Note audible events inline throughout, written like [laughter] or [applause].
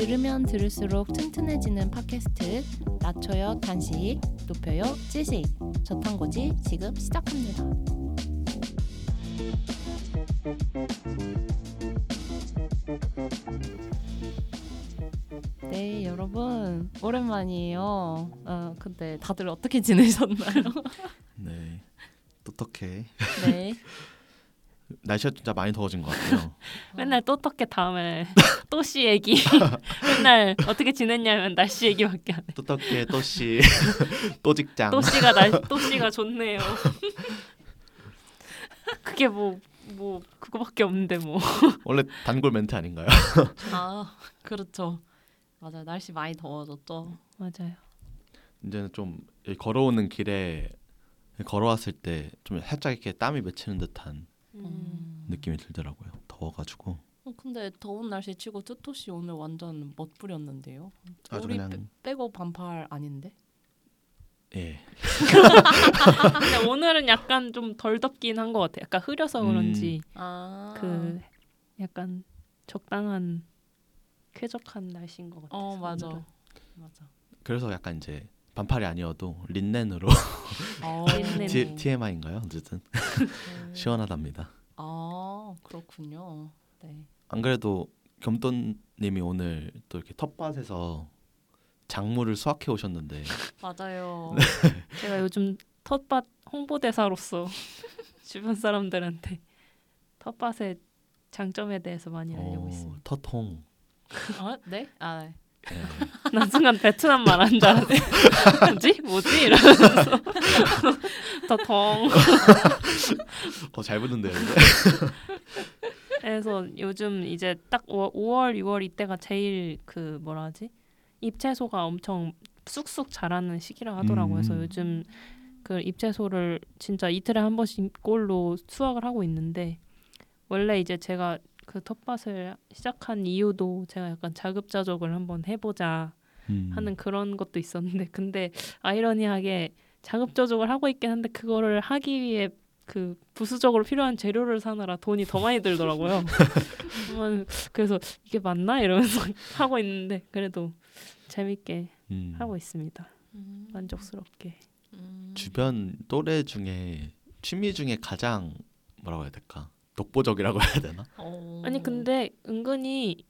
들으면 들을수록 튼튼해지는 팟캐스트 낮춰요 단식 높여요 찌식 저탄고지 지금 시작합니다. 네 여러분 오랜만이에요. 어, 근데 다들 어떻게 지내셨나요? [laughs] 네. 똑똑해. 네. [laughs] 날씨가 진짜 많이 더워진 것 같아요. [laughs] 맨날 또 어떻게 다음에 또씨 얘기 [laughs] 맨날 어떻게 지냈냐면 날씨 얘기밖에 안 해. 똑똑해 또씨 [laughs] 또 직장. 또씨가 날 또씨가 좋네요. 그게 뭐뭐 그거밖에 없는데 뭐. 원래 단골 멘트 아닌가요? 아 그렇죠. 맞아 요 날씨 많이 더워졌죠. 맞아요. 이제는 좀 걸어오는 길에 걸어왔을 때 좀 살짝 이렇게 땀이 맺히는 듯한 음. 느낌이 들더라고요. 더워가지고. 어, 근데 더운 날씨 치고 투토 씨 오늘 완전 멋부렸는데요. 아주 우리 그냥 빼, 빼고 반팔 아닌데? 예. [laughs] 근데 오늘은 약간 좀 덜 덥긴 한 것 같아. 약간 흐려서 그런지 아 그 약간 적당한 쾌적한 날씨인 것 같아. 어 맞아 맞아. 그래서 약간 이제 반팔이 아니어도 린넨으로 어, [laughs] 린넨. TMI인가요? 어쨌든 음. 시원하답니다. 아 그렇군요. 네. 안 그래도 겸돈님이 오늘 또 이렇게 텃밭에서 작물을 수확해 오셨는데 [laughs] 맞아요. [laughs] 제가 요즘 텃밭 홍보대사로서 주변 사람들한테 텃밭의 장점에 대해서 많이 알려고 어, 있습니다. 텃홍. 아 네? 아 네. 예. [laughs] 난 순간 베트남 말한 줄 알았어. 뭐지? 뭐지? 이러면서 [laughs] 텃통. 어, [laughs] 잘 붙는데요. 이제. 그래서 요즘 이제 딱 5월, 6월 이때가 제일 그 뭐라 하지? 잎채소가 엄청 쑥쑥 자라는 시기라 하더라고요. 그래서 음. 요즘 그 잎채소를 진짜 이틀에 한 번씩 꼴로 수확을 하고 있는데 원래 이제 제가 그 텃밭을 시작한 이유도 제가 약간 자급자족을 한번 해보자 음. 하는 그런 것도 있었는데 [laughs] 근데 아이러니하게 자급자족을 하고 있긴 한데 그거를 하기 위해 그 부수적으로 필요한 재료를 사느라 돈이 더 많이 들더라고요. [laughs] 그래서 이게 맞나 이러면서 [laughs] 하고 있는데 그래도 재밌게 음. 하고 있습니다. 음. 만족스럽게. 음. 주변 또래 중에 취미 중에 가장 뭐라고 해야 될까? 독보적이라고 해야 되나? 어. 아니 근데 은근히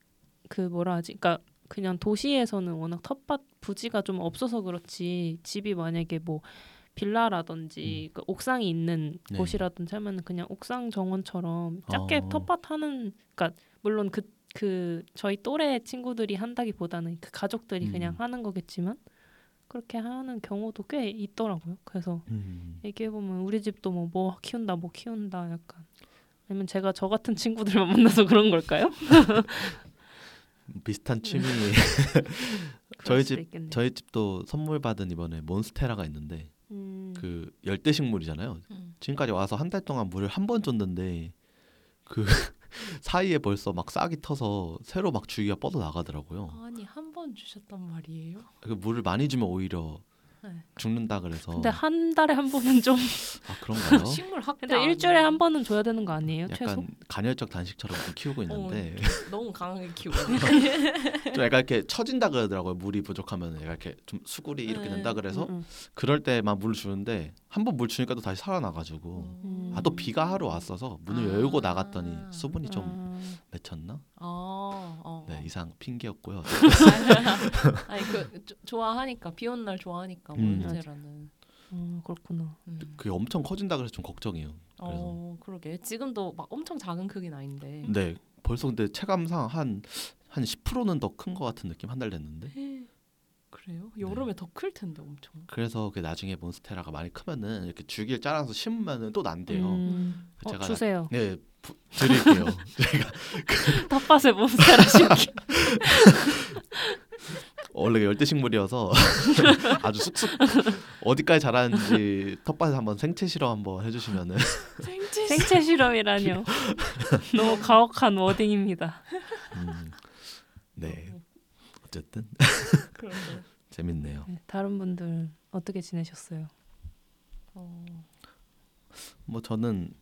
그 뭐라 하지? 그러니까 그냥 도시에서는 워낙 텃밭 부지가 좀 없어서 그렇지 집이 만약에 뭐 빌라라든지 그 옥상이 있는 네. 곳이라든지 하면 그냥 옥상 정원처럼 작게 어. 텃밭 하는 그러니까 물론 그 그 저희 또래 친구들이 한다기보다는 그 가족들이 음. 그냥 하는 거겠지만 그렇게 하는 경우도 꽤 있더라고요. 그래서 음. 얘기해 보면 우리 집도 뭐뭐 키운다 뭐 키운다 약간 아니면 제가 저 같은 친구들만 [laughs] 만나서 그런 걸까요? [laughs] 비슷한 취미. [laughs] [laughs] 그럴 저희 집 있겠네요. 저희 집도 선물 받은 이번에 몬스테라가 있는데 음, 그 열대 식물이잖아요. 음. 지금까지 와서 한 달 동안 물을 한 번 줬는데 그 [laughs] 사이에 벌써 막 싹이 터서 새로 막 주기가 뻗어 나가더라고요. 아니 한 번 주셨단 말이에요? 그 물을 많이 주면 오히려 네. 죽는다 그래서 근데 한 달에 한 번은 좀 아 그런가요? [laughs] 식물 학대. 근데 일주일에 한 번은 줘야 되는 거 아니에요? 최소? 약간 간헐적 단식처럼 좀 키우고 있는데 [laughs] 너무 강하게 키우고. [laughs] 좀 약간 이렇게 처진다 그러더라고요. 물이 부족하면 약간 이렇게 좀 수굴이 이렇게 네. 된다 그래서 음, 그럴 때만 물 주는데 한 번 물 주니까 또 다시 살아나가지고 음. 아 또 비가 하루 왔어서 문을 아. 열고 나갔더니 수분이 음. 좀 아, 맺혔나? 어, 어. 네 이상 핑계였고요. [laughs] 아니 그 조- 좋아하니까 비 오는 날 좋아하니까 음. 몬스테라는. 어, 그렇구나. 음. 그게 엄청 커진다 그래서 좀 걱정이에요. 그래서 어 그러게 지금도 막 엄청 작은 크기는 아닌데. 네 벌써 근데 체감상 한 한 10%는 더 큰 것 같은 느낌 한 달 됐는데 [laughs] 그래요? 여름에 더 클 텐데 엄청. 그래서 그 나중에 몬스테라가 많이 크면은 이렇게 줄기를 잘라서 심으면은 또 난대요. 음, 그 어, 제가 주세요. 네 부, 드릴게요. [laughs] [laughs] 제가 텃밭에 몬스테라 심기. [laughs] 원래 열대식물이어서 아주 쑥쑥 어디까지 자라는지 텃밭에 한번 생채 실험 한번 해주시면은 생채 생체 실험이라뇨. 너무 가혹한 워딩입니다. 음, 네 어쨌든 그런데. 재밌네요. 네, 다른 분들 어떻게 지내셨어요? 어. 뭐 저는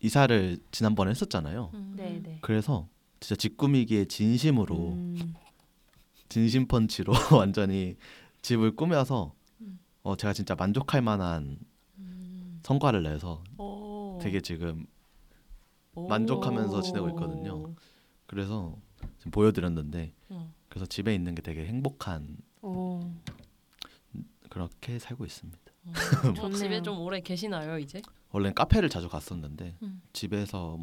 이사를 지난번에 했었잖아요. 음. 네, 네. 그래서 진짜 집 꾸미기에 진심으로 음, 진심 펀치로 [laughs] 완전히 집을 꾸며서 음. 어 제가 진짜 만족할 만한 성과를 내서 오. 되게 지금 오. 만족하면서 지내고 있거든요. 그래서 지금 보여드렸는데 음. 그래서 집에 있는 게 되게 행복한 오. 그렇게 살고 있습니다. 음. 어. [laughs] 집에 좀 오래 계시나요 이제? 원래는 카페를 자주 갔었는데 음. 집에서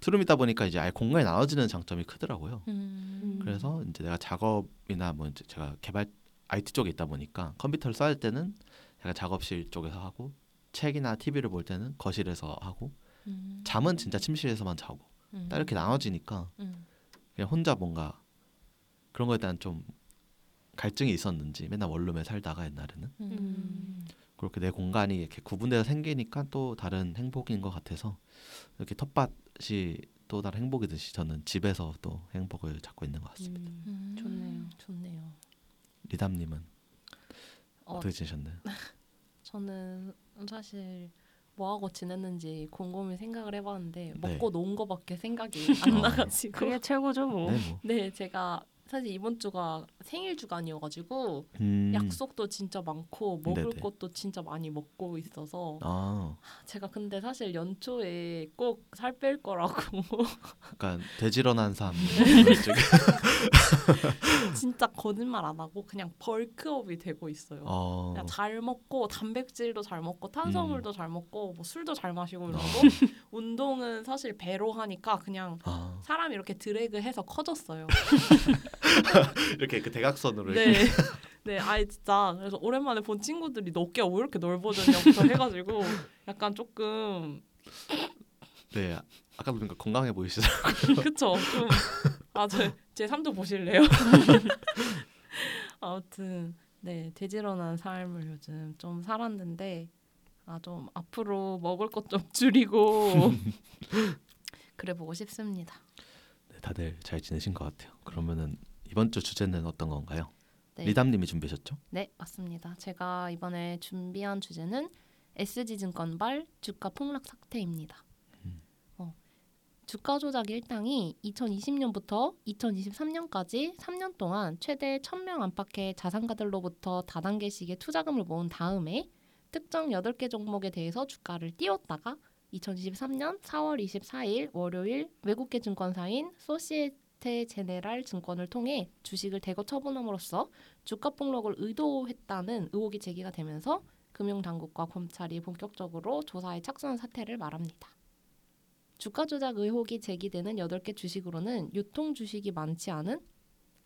투룸이다 보니까 이제 아예 공간이 나눠지는 장점이 크더라고요. 음. 그래서 이제 내가 작업이나 뭐 이제 제가 개발 IT 쪽에 있다 보니까 컴퓨터를 써야 할 때는 제가 작업실 쪽에서 하고 책이나 TV를 볼 때는 거실에서 하고 음. 잠은 진짜 침실에서만 자고 음. 딱 이렇게 나눠지니까 음. 그냥 혼자 뭔가 그런 거에 대한 좀 갈증이 있었는지 맨날 원룸에 살다가 옛날에는 음. 그렇게 내 공간이 이렇게 구분돼서 생기니까 또 다른 행복인 것 같아서 이렇게 텃밭이 또 다른 행복이듯이 저는 집에서 또 행복을 찾고 있는 것 같습니다. 음. 음. 좋네요. 좋네요. 리담님은 어, 어떻게 지내셨나요? [laughs] 저는 사실 뭐 하고 지냈는지 곰곰이 생각을 해봤는데 네. 먹고 논 거밖에 생각이 [laughs] 안 어. 나가지고 그게 최고죠 뭐. 네, 뭐. 네 제가 사실 이번 주가 생일 주간이어가지고 음, 약속도 진짜 많고 먹을 네네. 것도 진짜 많이 먹고 있어서 아, 제가 근데 사실 연초에 꼭 살 뺄 거라고. 약간 돼지런한 삶. [laughs] 진짜 거짓말 안 하고 그냥 벌크업이 되고 있어요. 어, 그냥 잘 먹고 단백질도 잘 먹고 탄수화물도 잘 먹고 뭐 술도 잘 마시고 이러고 어. [laughs] 운동은 사실 배로 하니까 그냥 아, 사람이 이렇게 드래그해서 커졌어요. [laughs] 이렇게 그 대각선으로 네. [laughs] 네, 아예 진짜 그래서 오랜만에 본 친구들이 너 어깨가 왜 이렇게 넓어졌냐부터 해가지고 약간 조금 네, 아까 보니까 건강해 보이시더라고요. 그쵸 좀 아제 제 삶도 보실래요? [laughs] 아무튼 네 돼지런한 삶을 요즘 좀 살았는데 아 좀 앞으로 먹을 것 좀 줄이고 [laughs] 그래 보고 싶습니다. 네, 다들 잘 지내신 것 같아요. 그러면은 이번 주 주제는 어떤 건가요? 네. 리담님이 준비하셨죠? 네, 맞습니다. 제가 이번에 준비한 주제는 SG증권발 주가 폭락 사태입니다. 주가 조작 일당이 2020년부터 2023년까지 3년 동안 최대 1000명 안팎의 자산가들로부터 다단계식의 투자금을 모은 다음에 특정 8개 종목에 대해서 주가를 띄웠다가 2023년 4월 24일 월요일 외국계 증권사인 소시에테 제네랄 증권을 통해 주식을 대거 처분함으로써 주가 폭락을 의도했다는 의혹이 제기가 되면서 금융당국과 검찰이 본격적으로 조사에 착수한 사태를 말합니다. 주가 조작 의혹이 제기되는 8개 주식으로는 유통 주식이 많지 않은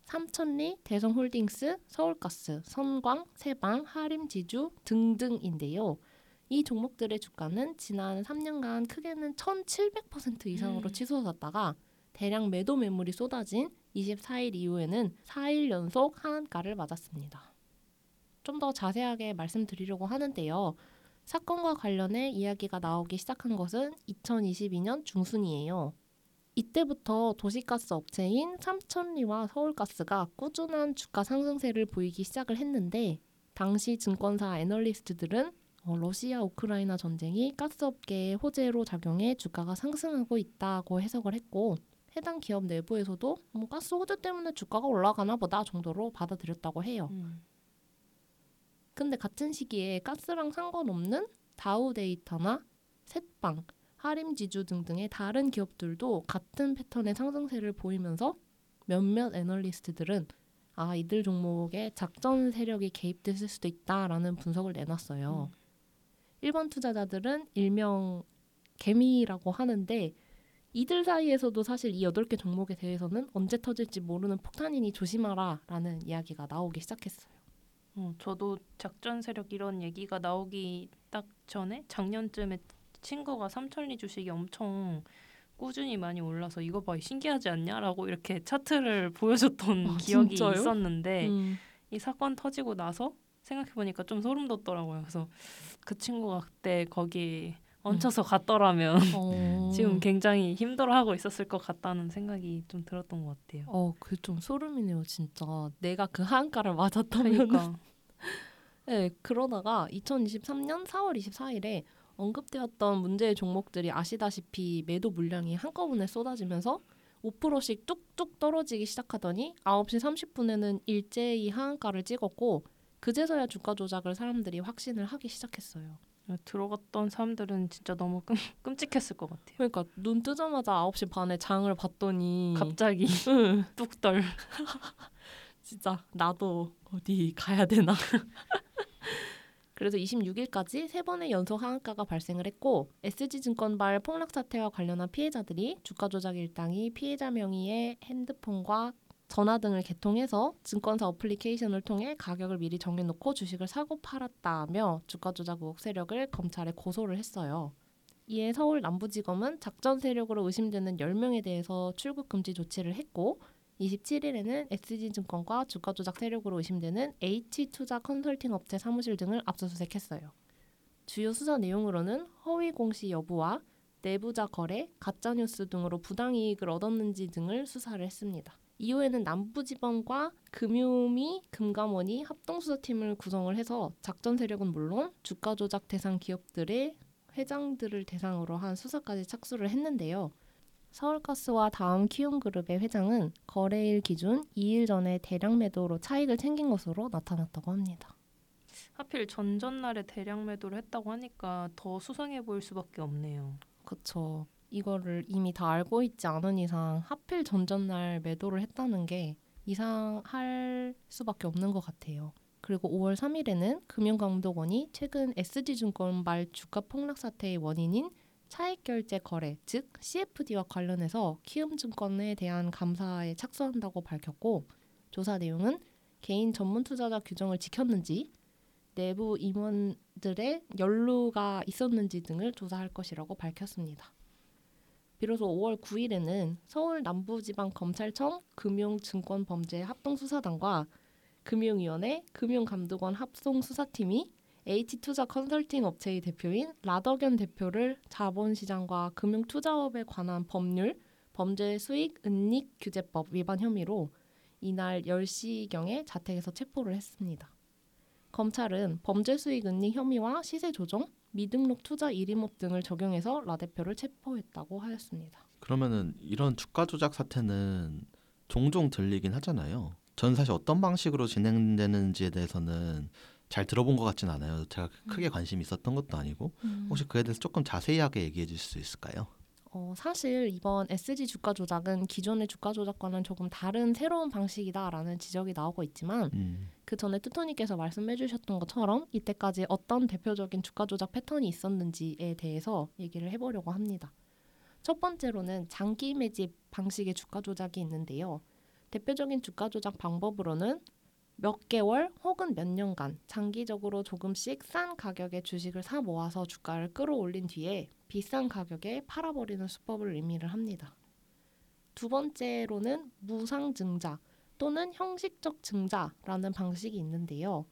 삼천리, 대성홀딩스, 서울가스, 선광, 세방, 하림지주 등등인데요. 이 종목들의 주가는 지난 3년간 크게는 1,700% 이상으로 음. 치솟았다가 대량 매도 매물이 쏟아진 24일 이후에는 4일 연속 하한가를 맞았습니다. 좀 더 자세하게 말씀드리려고 하는데요. 사건과 관련해 이야기가 나오기 시작한 것은 2022년 중순이에요. 이때부터 도시가스 업체인 삼천리와 서울가스가 꾸준한 주가 상승세를 보이기 시작을 했는데 당시 증권사 애널리스트들은 어, 러시아 우크라이나 전쟁이 가스업계의 호재로 작용해 주가가 상승하고 있다고 해석을 했고 해당 기업 내부에서도 뭐 가스 호재 때문에 주가가 올라가나 보다 정도로 받아들였다고 해요. 음. 근데 같은 시기에 가스랑 상관없는 다우 데이터나 셋방, 하림지주 등등의 다른 기업들도 같은 패턴의 상승세를 보이면서 몇몇 애널리스트들은 아 이들 종목에 작전 세력이 개입됐을 수도 있다라는 분석을 내놨어요. 일본 투자자들은 일명 개미라고 하는데 이들 사이에서도 사실 이 여덟 개 종목에 대해서는 언제 터질지 모르는 폭탄이니 조심하라라는 이야기가 나오기 시작했어요. 어, 저도 작전 세력 이런 얘기가 나오기 딱 전에 작년쯤에 친구가 삼천리 주식이 엄청 꾸준히 많이 올라서 이거 봐 신기하지 않냐라고 이렇게 차트를 [laughs] 보여줬던 아, 기억이 진짜요? 있었는데 음. 이 사건 터지고 나서 생각해 보니까 좀 소름 돋더라고요. 그래서 그 친구가 그때 거기 얹혀서 갔더라면 어. [laughs] 지금 굉장히 힘들어하고 있었을 것 같다는 생각이 좀 들었던 것 같아요. 어, 그 좀 소름이네요, 진짜. 내가 그 하한가를 맞았다면. 그러니까 [laughs] 네, 그러다가 2023년 4월 24일에 언급되었던 문제의 종목들이 아시다시피 매도 물량이 한꺼번에 쏟아지면서 5%씩 뚝뚝 떨어지기 시작하더니 9시 30분에는 일제히 하한가를 찍었고 그제서야 주가 조작을 사람들이 확신을 하기 시작했어요. 들어갔던 사람들은 진짜 너무 끔, [laughs] 끔찍했을 것 같아요. 그러니까 눈 뜨자마자 9시 반에 장을 봤더니 갑자기 [laughs] 응, 뚝떨. [laughs] 진짜 나도 어디 가야 되나. 그래서 26일까지 세 번의 연속 하한가가 발생을 했고 SG증권발 폭락 사태와 관련한 피해자들이 주가 조작 일당이 피해자 명의의 핸드폰과 전화 등을 개통해서 증권사 어플리케이션을 통해 가격을 미리 정해놓고 주식을 사고 팔았다며 주가 조작 의혹 세력을 검찰에 고소를 했어요. 이에 서울 남부지검은 작전 세력으로 의심되는 10명에 대해서 출국 금지 조치를 했고 27일에는 SG증권과 주가 조작 세력으로 의심되는 H투자 컨설팅 업체 사무실 등을 압수수색했어요. 주요 수사 내용으로는 허위 공시 여부와 내부자 거래, 가짜뉴스 등으로 부당이익을 얻었는지 등을 수사를 했습니다. 이후에는 남부지검과 금융위, 금감원이 합동수사팀을 구성을 해서 작전 세력은 물론 주가 조작 대상 기업들의 회장들을 대상으로 한 수사까지 착수를 했는데요. 서울가스와 다음 키움그룹의 회장은 거래일 기준 2일 전에 대량 매도로 차익을 챙긴 것으로 나타났다고 합니다. 하필 전전날에 대량 매도를 했다고 하니까 더 수상해 보일 수밖에 없네요. 그쵸. 이거를 이미 다 알고 있지 않은 이상 하필 전전날 매도를 했다는 게 이상할 수밖에 없는 것 같아요. 그리고 5월 3일에는 금융감독원이 최근 SG증권 말 주가 폭락 사태의 원인인 차익 결제 거래, 즉 CFD와 관련해서 키움증권에 대한 감사에 착수한다고 밝혔고 조사 내용은 개인 전문 투자자 규정을 지켰는지 내부 임원들의 연루가 있었는지 등을 조사할 것이라고 밝혔습니다. 비로소 5월 9일에는 서울 남부지방검찰청 금융증권범죄합동수사단과 금융위원회 금융감독원 합동수사팀이 H투자 컨설팅 업체의 대표인 라더견 대표를 자본시장과 금융투자업에 관한 법률, 범죄 수익 은닉 규제법 위반 혐의로 이날 10시경에 자택에서 체포를 했습니다. 검찰은 범죄 수익 은닉 혐의와 시세 조정, 미등록 투자 일임업 등을 적용해서 라 대표를 체포했다고 하였습니다. 그러면은 이런 주가 조작 사태는 종종 들리긴 하잖아요. 전 사실 어떤 방식으로 진행되는지에 대해서는 잘 들어본 것 같진 않아요. 제가 크게 관심이 있었던 것도 아니고 혹시 그에 대해서 조금 자세하게 얘기해 줄수 있을까요? 어, 사실 이번 SG 주가 조작은 기존의 주가 조작과는 조금 다른 새로운 방식이다라는 지적이 나오고 있지만 음, 그 전에 뚜토님께서 말씀해주셨던 것처럼 이때까지 어떤 대표적인 주가 조작 패턴이 있었는지에 대해서 얘기를 해보려고 합니다. 첫 번째로는 장기 매집 방식의 주가 조작이 있는데요. 대표적인 주가 조작 방법으로는 몇 개월 혹은 몇 년간 장기적으로 조금씩 싼 가격의 주식을 사 모아서 주가를 끌어올린 뒤에 비싼 가격에 팔아버리는 수법을 의미를 합니다. 두 번째로는 무상증자 또는 형식적 증자라는 방식이 있는데요.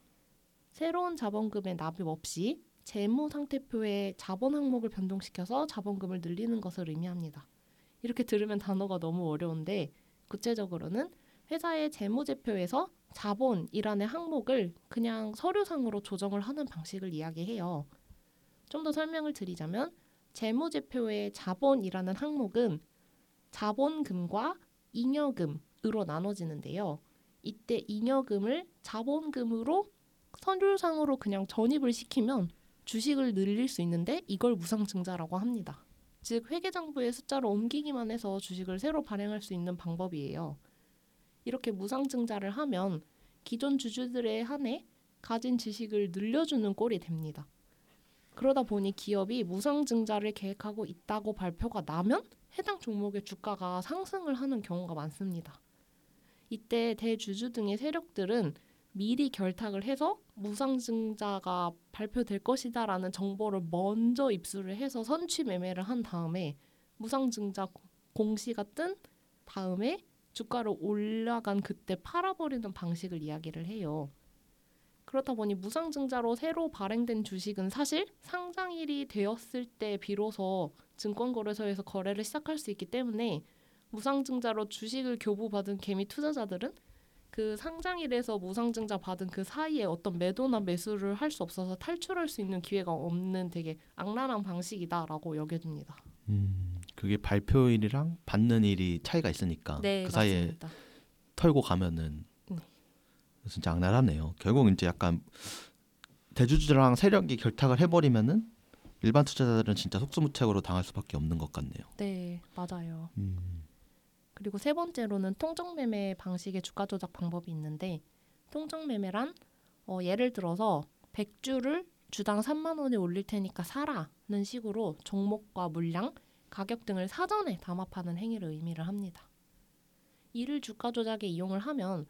새로운 자본금의 납입 없이 재무 상태표에 자본 항목을 변동시켜서 자본금을 늘리는 것을 의미합니다. 이렇게 들으면 단어가 너무 어려운데 구체적으로는 회사의 재무제표에서 자본이라는 항목을 그냥 서류상으로 조정을 하는 방식을 이야기해요. 좀 더 설명을 드리자면 재무제표의 자본이라는 항목은 자본금과 잉여금으로 나눠지는데요. 이때 잉여금을 자본금으로 서류상으로 그냥 전입을 시키면 주식을 늘릴 수 있는데 이걸 무상증자라고 합니다. 즉 회계장부의 숫자로 옮기기만 해서 주식을 새로 발행할 수 있는 방법이에요. 이렇게 무상증자를 하면 기존 주주들에 한해 가진 지식을 늘려주는 꼴이 됩니다. 그러다 보니 기업이 무상증자를 계획하고 있다고 발표가 나면 해당 종목의 주가가 상승을 하는 경우가 많습니다. 이때 대주주 등의 세력들은 미리 결탁을 해서 무상증자가 발표될 것이다라는 정보를 먼저 입수를 해서 선취 매매를 한 다음에 무상증자 공시가 뜬 다음에 주가를 올라간 그때 팔아버리는 방식을 이야기를 해요. 그렇다 보니 무상증자로 새로 발행된 주식은 사실 상장일이 되었을 때 비로소 증권거래소에서 거래를 시작할 수 있기 때문에 무상증자로 주식을 교부받은 개미 투자자들은 그 상장일에서 무상증자 받은 그 사이에 어떤 매도나 매수를 할 수 없어서 탈출할 수 있는 기회가 없는 되게 악랄한 방식이다라고 여겨집니다. 음, 그게 발표일이랑 받는 일이 차이가 있으니까 네, 그 사이에 맞습니다. 털고 가면은 네. 진짜 악랄하네요. 결국 이제 약간 대주주랑 세력이 결탁을 해버리면은 일반 투자자들은 진짜 속수무책으로 당할 수밖에 없는 것 같네요. 네, 맞아요. 음. 그리고 세 번째로는 통정매매 방식의 주가 조작 방법이 있는데 통정매매란 어, 예를 들어서 100주를 주당 3만 원에 올릴 테니까 사라는 식으로 종목과 물량, 가격 등을 사전에 담합하는 행위를 의미를 합니다. 이를 주가 조작에 이용을 하면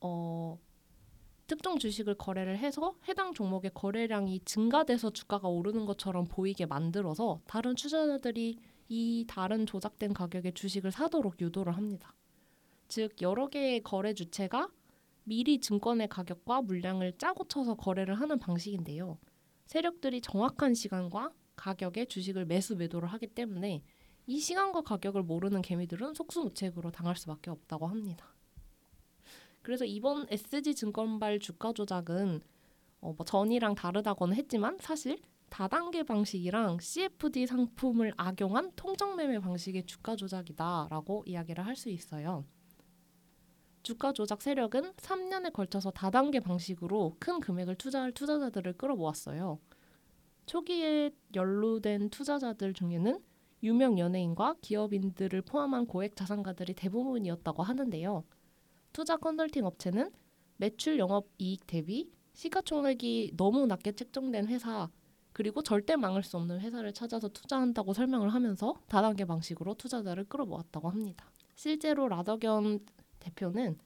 어, 특정 주식을 거래를 해서 해당 종목의 거래량이 증가돼서 주가가 오르는 것처럼 보이게 만들어서 다른 투자자들이 이 다른 조작된 가격의 주식을 사도록 유도를 합니다. 즉 여러 개의 거래 주체가 미리 증권의 가격과 물량을 짜고 쳐서 거래를 하는 방식인데요. 세력들이 정확한 시간과 가격에 주식을 매수 매도를 하기 때문에 이 시간과 가격을 모르는 개미들은 속수무책으로 당할 수밖에 없다고 합니다. 그래서 이번 SG 증권발 주가 조작은 어, 뭐 전이랑 다르다고는 했지만 사실 다단계 방식이랑 CFD 상품을 악용한 통정 매매 방식의 주가 조작이다라고 이야기를 할 수 있어요. 주가 조작 세력은 3년에 걸쳐서 다단계 방식으로 큰 금액을 투자할 투자자들을 끌어모았어요. 초기에 연루된 투자자들 중에는 유명 연예인과 기업인들을 포함한 고액 자산가들이 대부분이었다고 하는데요. 투자 컨설팅 업체는 매출 영업 이익 대비 시가총액이 너무 낮게 책정된 회사 그리고 절대 망할 수 없는 회사를 찾아서 투자한다고 설명을 하면서 다단계 방식으로 투자자를 끌어모았다고 합니다. 실제로 라더견 대표는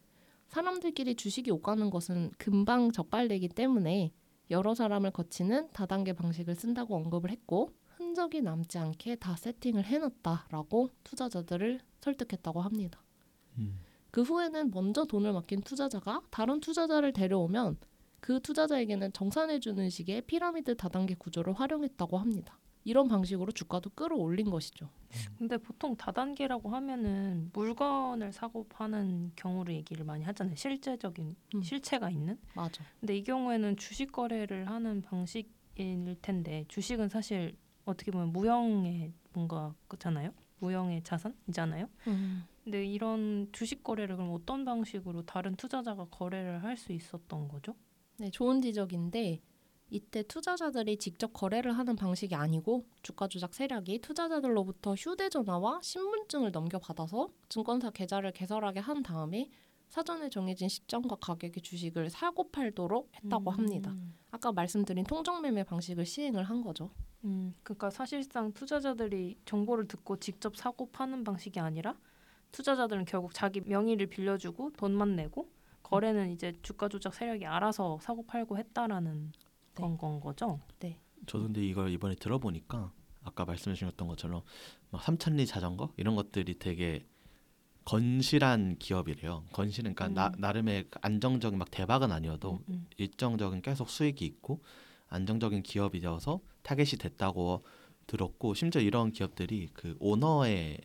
사람들끼리 주식이 오가는 것은 금방 적발되기 때문에 여러 사람을 거치는 다단계 방식을 쓴다고 언급을 했고 흔적이 남지 않게 다 세팅을 해놨다라고 투자자들을 설득했다고 합니다. 음. 그 후에는 먼저 돈을 맡긴 투자자가 다른 투자자를 데려오면 그 투자자에게는 정산해주는 식의 피라미드 다단계 구조를 활용했다고 합니다. 이런 방식으로 주가도 끌어올린 것이죠. 근데 보통 다단계라고 하면은 물건을 사고 파는 경우를 얘기를 많이 하잖아요. 실제적인 음. 실체가 있는. 맞아. 근데 이 경우에는 주식 거래를 하는 방식일 텐데 주식은 사실 어떻게 보면 무형의 뭔가 그잖아요. 무형의 자산이잖아요. 음. 근데 이런 주식 거래를 그럼 어떤 방식으로 다른 투자자가 거래를 할 수 있었던 거죠? 네, 좋은 지적인데 이때 투자자들이 직접 거래를 하는 방식이 아니고 주가 조작 세력이 투자자들로부터 휴대전화와 신분증을 넘겨받아서 증권사 계좌를 개설하게 한 다음에 사전에 정해진 시점과 가격의 주식을 사고 팔도록 했다고 합니다. 음. 아까 말씀드린 통정매매 방식을 시행을 한 거죠. 음, 그러니까 사실상 투자자들이 정보를 듣고 직접 사고 파는 방식이 아니라 투자자들은 결국 자기 명의를 빌려주고 돈만 내고 거래는 이제 주가 조작 세력이 알아서 사고 팔고 했다라는 네. 건, 건 거죠. 저도 근데 이걸 이번에 들어보니까 아까 말씀해 주셨던 것처럼 막 삼천리 자전거 이런 것들이 되게 건실한 기업이래요. 건실은 그러니까 나, 음. 나 름의 안정적인 막 대박은 아니어도 음, 음. 일정적인 계속 수익이 있고 안정적인 기업이어서 타겟이 됐다고 들었고 심지어 이런 기업들이 그 오너의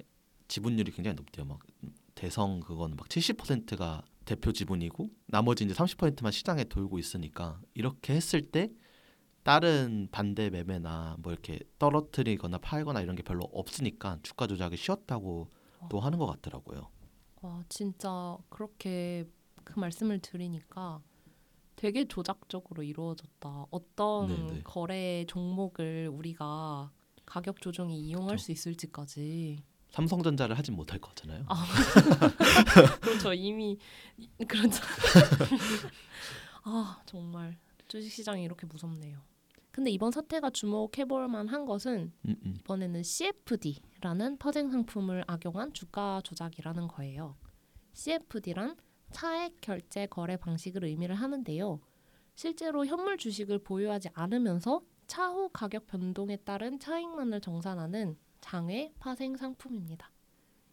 지분율이 굉장히 높대요. 막 대성 그거는 막 70%가 대표 지분이고 나머지 이제 30%만 시장에 돌고 있으니까 이렇게 했을 때 다른 반대 매매나 뭐 이렇게 떨어뜨리거나 팔거나 이런 게 별로 없으니까 주가 조작이 쉬웠다고 또 하는 것 같더라고요. 와 진짜 그렇게 그 말씀을 드리니까 되게 조작적으로 이루어졌다. 어떤 네네. 거래 종목을 우리가 가격 조정에 이용할 그렇죠. 수 있을지까지. 삼성전자를 하진 못할 거잖아요. 아. [laughs] 그렇죠. 이미 이- 그렇죠. [laughs] 아 정말 주식 시장이 이렇게 무섭네요. 근데 이번 사태가 주목해볼 만한 것은 음, 음. 이번에는 CFD라는 퍼쟁 상품을 악용한 주가 조작이라는 거예요. CFD란 차액 결제 거래 방식을 의미를 하는데요. 실제로 현물 주식을 보유하지 않으면서 차후 가격 변동에 따른 차익만을 정산하는 장외 파생 상품입니다.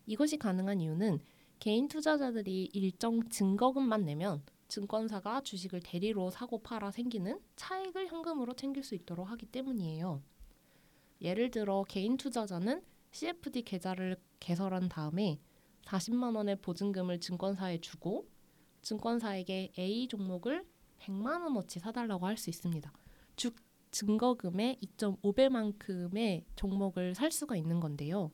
이것이 가능한 이유는 개인 투자자들이 일정 증거금만 내면 증권사가 주식을 대리로 사고 팔아 생기는 차익을 현금으로 챙길 수 있도록 하기 때문이에요. 예를 들어 개인 투자자는 CFD 계좌를 개설한 다음에 40만 원의 보증금을 증권사에 주고 증권사에게 A 종목을 100만 원어치 사달라고 할 수 있습니다. 즉 증거금의 2.5배만큼의 종목을 살 수가 있는 건데요.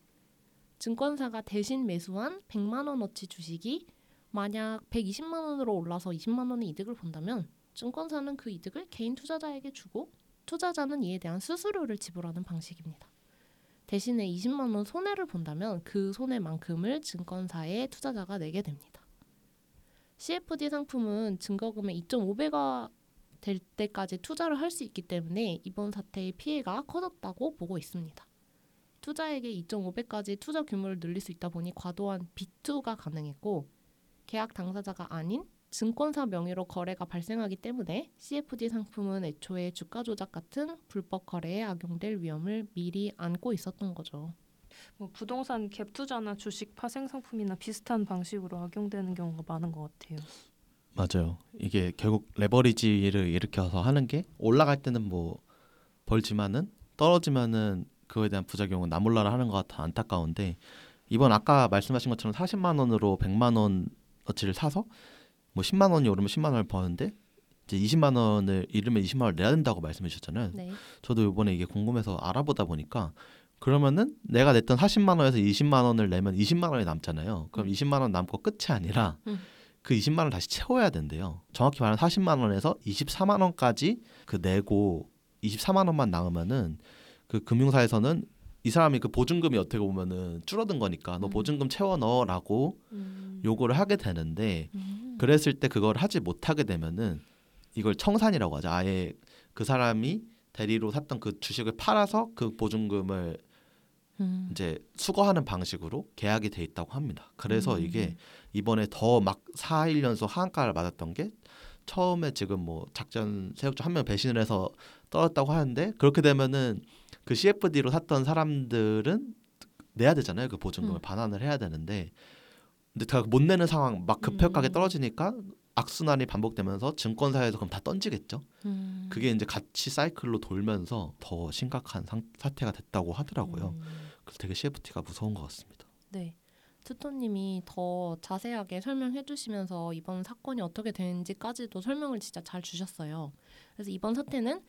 증권사가 대신 매수한 100만 원어치 주식이 만약 120만 원으로 올라서 20만 원의 이득을 본다면 증권사는 그 이득을 개인 투자자에게 주고 투자자는 이에 대한 수수료를 지불하는 방식입니다. 대신에 20만 원 손해를 본다면 그 손해만큼을 증권사에 투자자가 내게 됩니다. CFD 상품은 증거금의 2.5배가 될 때까지 투자를 할 수 있기 때문에 이번 사태의 피해가 커졌다고 보고 있습니다. 투자액의 2.5배까지 투자 규모를 늘릴 수 있다 보니 과도한 비투가 가능했고 계약 당사자가 아닌 증권사 명의로 거래가 발생하기 때문에 CFD 상품은 애초에 주가 조작 같은 불법 거래에 악용될 위험을 미리 안고 있었던 거죠. 뭐 부동산 갭 투자나 주식 파생 상품이나 비슷한 방식으로 악용되는 경우가 많은 것 같아요. 맞아요. 이게 결국 레버리지를 일으켜서 하는 게 올라갈 때는 뭐 벌지만은 떨어지면은 그거에 대한 부작용은 나몰라라 하는 것 같아 안타까운데 이번 아까 말씀하신 것처럼 40만 원으로 100만 원어치를 사서 뭐 10만 원이 오르면 10만 원을 버는데 이제 20만 원을 잃으면 20만 원을 내야 된다고 말씀해 주셨잖아요. 네. 저도 이번에 이게 궁금해서 알아보다 보니까 그러면은 내가 냈던 40만 원에서 20만 원을 내면 20만 원이 남잖아요. 그럼 음. 20만 원 남고 끝이 아니라 음. 그 20만 원 다시 채워야 된대요. 정확히 말하면 40만 원에서 24만 원까지 그 내고 24만 원만 남으면은 그 금융사에서는 이 사람이 그 보증금이 어떻게 보면은 줄어든 거니까 너 음. 보증금 채워 넣어라고 음. 요구를 하게 되는데 음. 그랬을 때 그걸 하지 못하게 되면은 이걸 청산이라고 하죠. 아예 그 사람이 대리로 샀던 그 주식을 팔아서 그 보증금을 음. 이제 수거하는 방식으로 계약이 돼 있다고 합니다. 그래서 음. 이게 이번에 더 막 4, 1년속 하한가를 맞았던 게 처음에 지금 뭐 작전 세력자 한명 배신을 해서 떨었다고 하는데 그렇게 되면은 그 CFD로 샀던 사람들은 내야 되잖아요. 그 보증금을 음. 반환을 해야 되는데 근데 다 못 내는 상황 막 급격하게 음. 떨어지니까 악순환이 반복되면서 증권사에서 그럼 다 던지겠죠. 음. 그게 이제 같이 사이클로 돌면서 더 심각한 상, 사태가 됐다고 하더라고요. 음. 그래서 되게 CFT가 무서운 것 같습니다. 네. 투토님이 더 자세하게 설명해 주시면서 이번 사건이 어떻게 되는지까지도 설명을 진짜 잘 주셨어요. 그래서 이번 사태는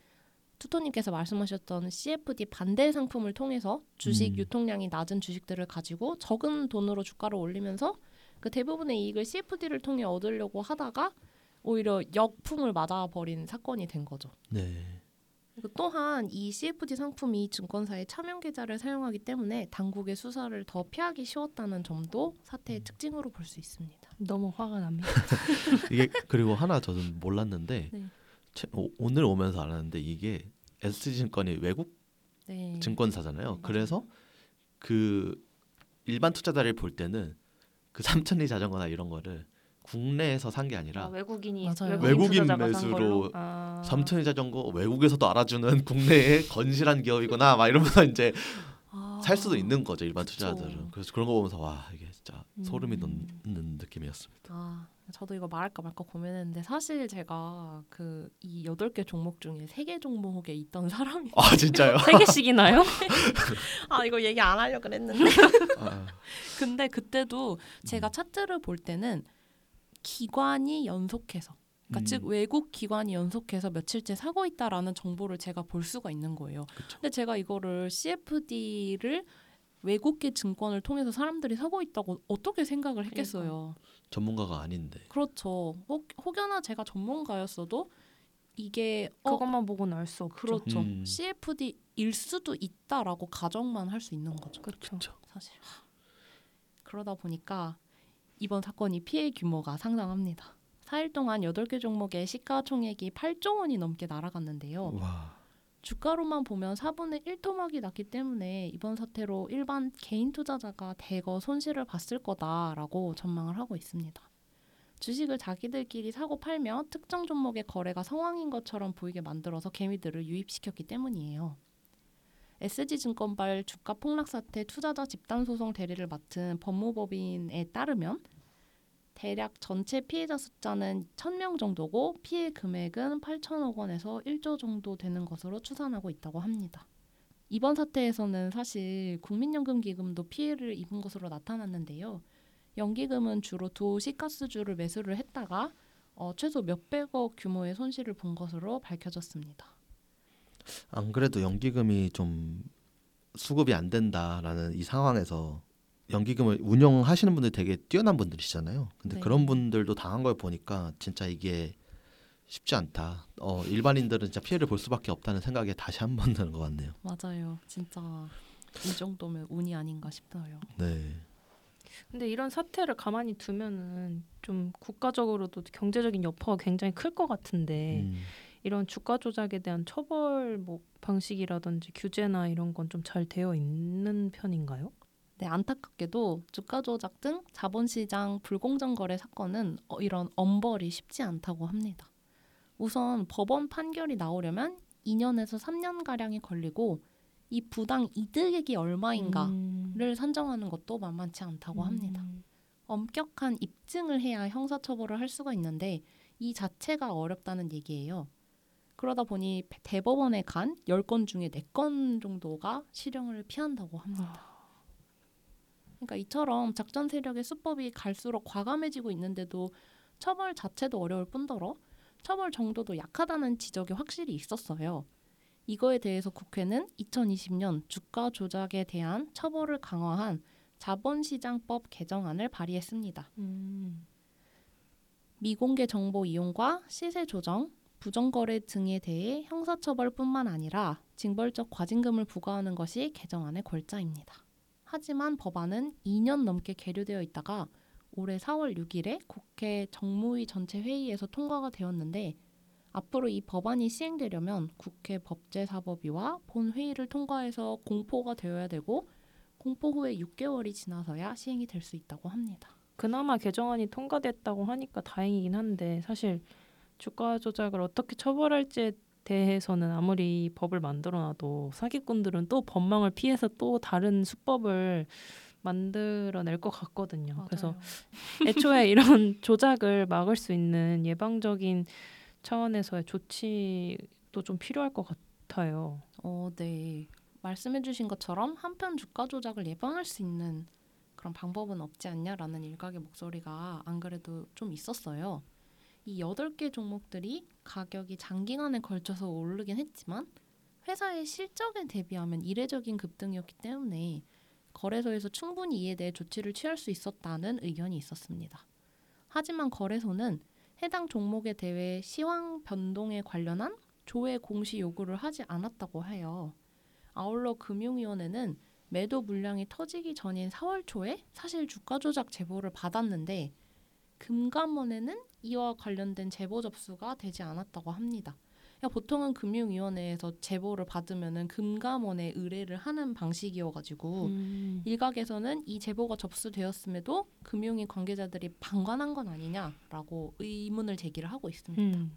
투토님께서 말씀하셨던 CFD 반대 상품을 통해서 주식 음. 유통량이 낮은 주식들을 가지고 적은 돈으로 주가를 올리면서 그 대부분의 이익을 CFD를 통해 얻으려고 하다가 오히려 역풍을 맞아 버린 사건이 된 거죠. 네. 또한 이 CFD 상품이 증권사의 차명 계좌를 사용하기 때문에 당국의 수사를 더 피하기 쉬웠다는 점도 사태의 특징으로 볼 수 있습니다. 너무 화가 납니다. [laughs] 이게 그리고 하나 저는 몰랐는데 네. 채- 오, 오늘 오면서 알았는데 이게 SG증권이 외국 네. 증권사잖아요. 맞아요. 그래서 그 일반 투자자를 볼 때는 그 삼천리 자전거나 이런 거를 국내에서 산 게 아니라 아, 외국인이 맞아요. 외국인 산 매수로? 아. 삼천리 자전거 외국에서도 알아주는 [laughs] 국내의 건실한 기업이구나 막 이러면서 이제 아, 살 수도 있는 거죠 일반 그쵸. 투자자들은. 그래서 그런 거 보면서 와 이게 진짜 소름이 음. 돋는 느낌이었습니다. 아, 저도 이거 말할까 말까 고민했는데 사실 제가 그 이 여덟 개 종목 중에 세 개 종목에 있던 사람이 아 진짜요? [laughs] 세 개씩이나요? [laughs] 아 이거 얘기 안 하려고 그랬는데 아, 근데 그때도 제가 음. 차트를 볼 때는 기관이 연속해서 그러니까 음. 즉 외국 기관이 연속해서 며칠째 사고 있다라는 정보를 제가 볼 수가 있는 거예요. 그쵸. 근데 제가 이거를 CFD를 외국계 증권을 통해서 사람들이 사고 있다고 어떻게 생각을 했겠어요. 전문가가 아닌데. 그렇죠. 혹, 혹여나 제가 전문가였어도 이게 어, 그것만 보고는 알수 없죠. 그렇죠. 음. CFD일 수도 있다라고 가정만 할 수 있는 거죠. 그렇죠. 그렇죠. 사실 하, 그러다 보니까 이번 사건이 피해 규모가 상당합니다. 4일 동안 8개 종목의 시가총액이 8조 원이 넘게 날아갔는데요. 와. 주가로만 보면 4분의 1 토막이 났기 때문에 이번 사태로 일반 개인 투자자가 대거 손실을 봤을 거다라고 전망을 하고 있습니다. 주식을 자기들끼리 사고 팔며 특정 종목의 거래가 성황인 것처럼 보이게 만들어서 개미들을 유입시켰기 때문이에요. SG증권발 주가 폭락 사태 투자자 집단 소송 대리를 맡은 법무법인에 따르면 대략 전체 피해자 숫자는 1000명 정도고 피해 금액은 8천억 원에서 1조 정도 되는 것으로 추산하고 있다고 합니다. 이번 사태에서는 사실 국민연금 기금도 피해를 입은 것으로 나타났는데요. 연기금은 주로 도시가스주를 매수를 했다가 어, 최소 몇백억 규모의 손실을 본 것으로 밝혀졌습니다. 안 그래도 연기금이 좀 수급이 안 된다라는 이 상황에서 연기금을 운영하시는 분들 되게 뛰어난 분들이시잖아요. 근데 네. 그런 분들도 당한 걸 보니까 진짜 이게 쉽지 않다. 어, 일반인들은 진짜 피해를 볼 수밖에 없다는 생각에 다시 한 번 드는 것 같네요. 맞아요. 진짜 이 정도면 운이 아닌가 싶어요. 네. 근데 이런 사태를 가만히 두면은 좀 국가적으로도 경제적인 여파가 굉장히 클 것 같은데 음. 이런 주가 조작에 대한 처벌 뭐 방식이라든지 규제나 이런 건 좀 잘 되어 있는 편인가요? 네, 안타깝게도 주가 조작 등 자본시장 불공정 거래 사건은 어, 이런 엄벌이 쉽지 않다고 합니다. 우선 법원 판결이 나오려면 2년에서 3년 가량이 걸리고 이 부당 이득액이 얼마인가를 음. 산정하는 것도 만만치 않다고 합니다. 음. 엄격한 입증을 해야 형사처벌을 할 수가 있는데 이 자체가 어렵다는 얘기예요. 그러다 보니 대법원에 간 10건 중에 4건 정도가 실형을 피한다고 합니다. 그러니까 이처럼 작전 세력의 수법이 갈수록 과감해지고 있는데도 처벌 자체도 어려울 뿐더러 처벌 정도도 약하다는 지적이 확실히 있었어요. 이거에 대해서 국회는 2020년 주가 조작에 대한 처벌을 강화한 자본시장법 개정안을 발의했습니다. 음. 미공개 정보 이용과 시세 조정, 부정거래 등에 대해 형사처벌뿐만 아니라 징벌적 과징금을 부과하는 것이 개정안의 골자입니다. 하지만 법안은 2년 넘게 계류되어 있다가 올해 4월 6일에 국회 정무위 전체 회의에서 통과가 되었는데 앞으로 이 법안이 시행되려면 국회 법제사법위와 본회의를 통과해서 공포가 되어야 되고 공포 후에 6개월이 지나서야 시행이 될 수 있다고 합니다. 그나마 개정안이 통과됐다고 하니까 다행이긴 한데 사실 주가 조작을 어떻게 처벌할지에 대해서는 아무리 법을 만들어놔도 사기꾼들은 또 법망을 피해서 또 다른 수법을 만들어낼 것 같거든요. 그래서 애초에 [laughs] 이런 조작을 막을 수 있는 예방적인 차원에서의 조치도 좀 필요할 것 같아요. 어, 네. 말씀해주신 것처럼 한편 주가 조작을 예방할 수 있는 그런 방법은 없지 않냐라는 일각의 목소리가 안 그래도 좀 있었어요. 이 여덟 개 종목들이 가격이 장기간에 걸쳐서 오르긴 했지만 회사의 실적에 대비하면 이례적인 급등이었기 때문에 거래소에서 충분히 이에 대해 조치를 취할 수 있었다는 의견이 있었습니다. 하지만 거래소는 해당 종목에 대해 시황 변동에 관련한 조회 공시 요구를 하지 않았다고 해요. 아울러 금융위원회는 매도 물량이 터지기 전인 4월 초에 사실 주가 조작 제보를 받았는데 금감원에는 이와 관련된 제보 접수가 되지 않았다고 합니다. 그러니까 보통은 금융위원회에서 제보를 받으면은 금감원에 의뢰를 하는 방식이어가지고 음. 일각에서는 이 제보가 접수되었음에도 금융위 관계자들이 방관한 건 아니냐라고 의문을 제기를 하고 있습니다. 음.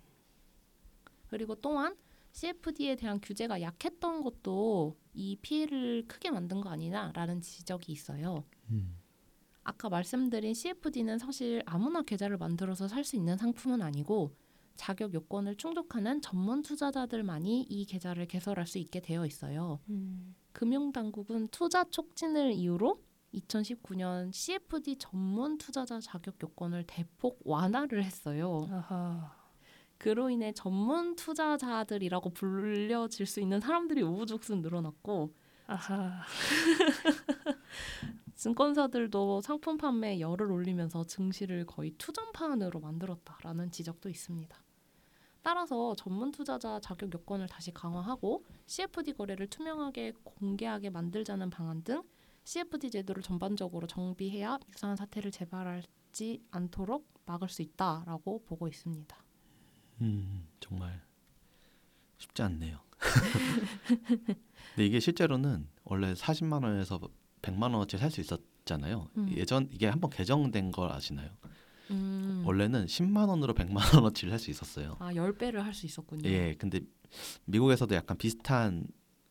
그리고 또한 CFD에 대한 규제가 약했던 것도 이 피해를 크게 만든 거 아니냐라는 지적이 있어요. 음. 아까 말씀드린 CFD는 사실 아무나 계좌를 만들어서 살 수 있는 상품은 아니고 자격 요건을 충족하는 전문 투자자들만이 이 계좌를 개설할 수 있게 되어 있어요. 음. 금융당국은 투자 촉진을 이유로 2019년 CFD 전문 투자자 자격 요건을 대폭 완화를 했어요. 아하. 그로 인해 전문 투자자들이라고 불려질 수 있는 사람들이 우후죽순 늘어났고 아하. [laughs] 증권사들도 상품 판매에 열을 올리면서 증시를 거의 투전판으로 만들었다라는 지적도 있습니다. 따라서 전문 투자자 자격 요건을 다시 강화하고 CFD 거래를 투명하게 공개하게 만들자는 방안 등 CFD 제도를 전반적으로 정비해야 유사한 사태를 재발하지 않도록 막을 수 있다라고 보고 있습니다. 음, 정말 쉽지 않네요. [laughs] 근데 이게 실제로는 원래 40만 원에서 100만 원어치 살 수 있었잖아요. 음. 예전 이게 한번 개정된 걸 아시나요? 음. 원래는 10만 원으로 100만 [laughs] 원어치를 살 수 있었어요. 아, 10배를 할 수 있었군요. 예, 근데 미국에서도 약간 비슷한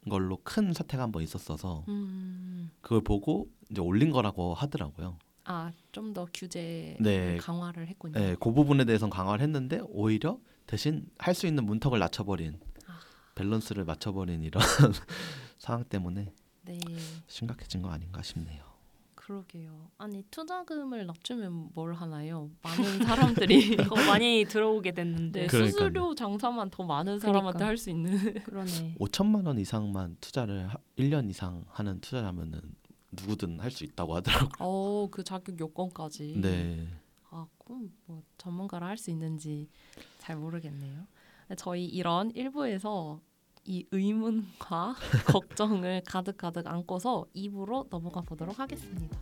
걸로 큰 사태가 한번 있었어서 음. 그걸 보고 이제 올린 거라고 하더라고요. 아, 좀 더 규제 네. 강화를 했군요. 예, 그 부분에 대해서는 강화를 했는데 오히려 대신 할 수 있는 문턱을 낮춰버린 아. 밸런스를 맞춰버린 이런 [laughs] 상황 때문에 네. 심각해진 거 아닌가 싶네요. 그러게요. 아니 투자금을 낮추면 뭘 하나요? 많은 사람들이 [laughs] 더 많이 들어오게 됐는데 네, 그러니까요. 수수료 장사만 더 많은 사람한테 그러니까. 할수 있는 [laughs] 그러네. 5천만 원 이상만 투자를 하, 1년 이상 하는 투자라면은 누구든 할 수 있다고 하더라고요. 어, 그 자격 요건까지. 네. 아, 그럼 뭐 전문가라 할 수 있는지 잘 모르겠네요. 저희 이런 일부에서 이 의문과 [laughs] 걱정을 가득 가득 안고서 입으로 넘어가 보도록 하겠습니다.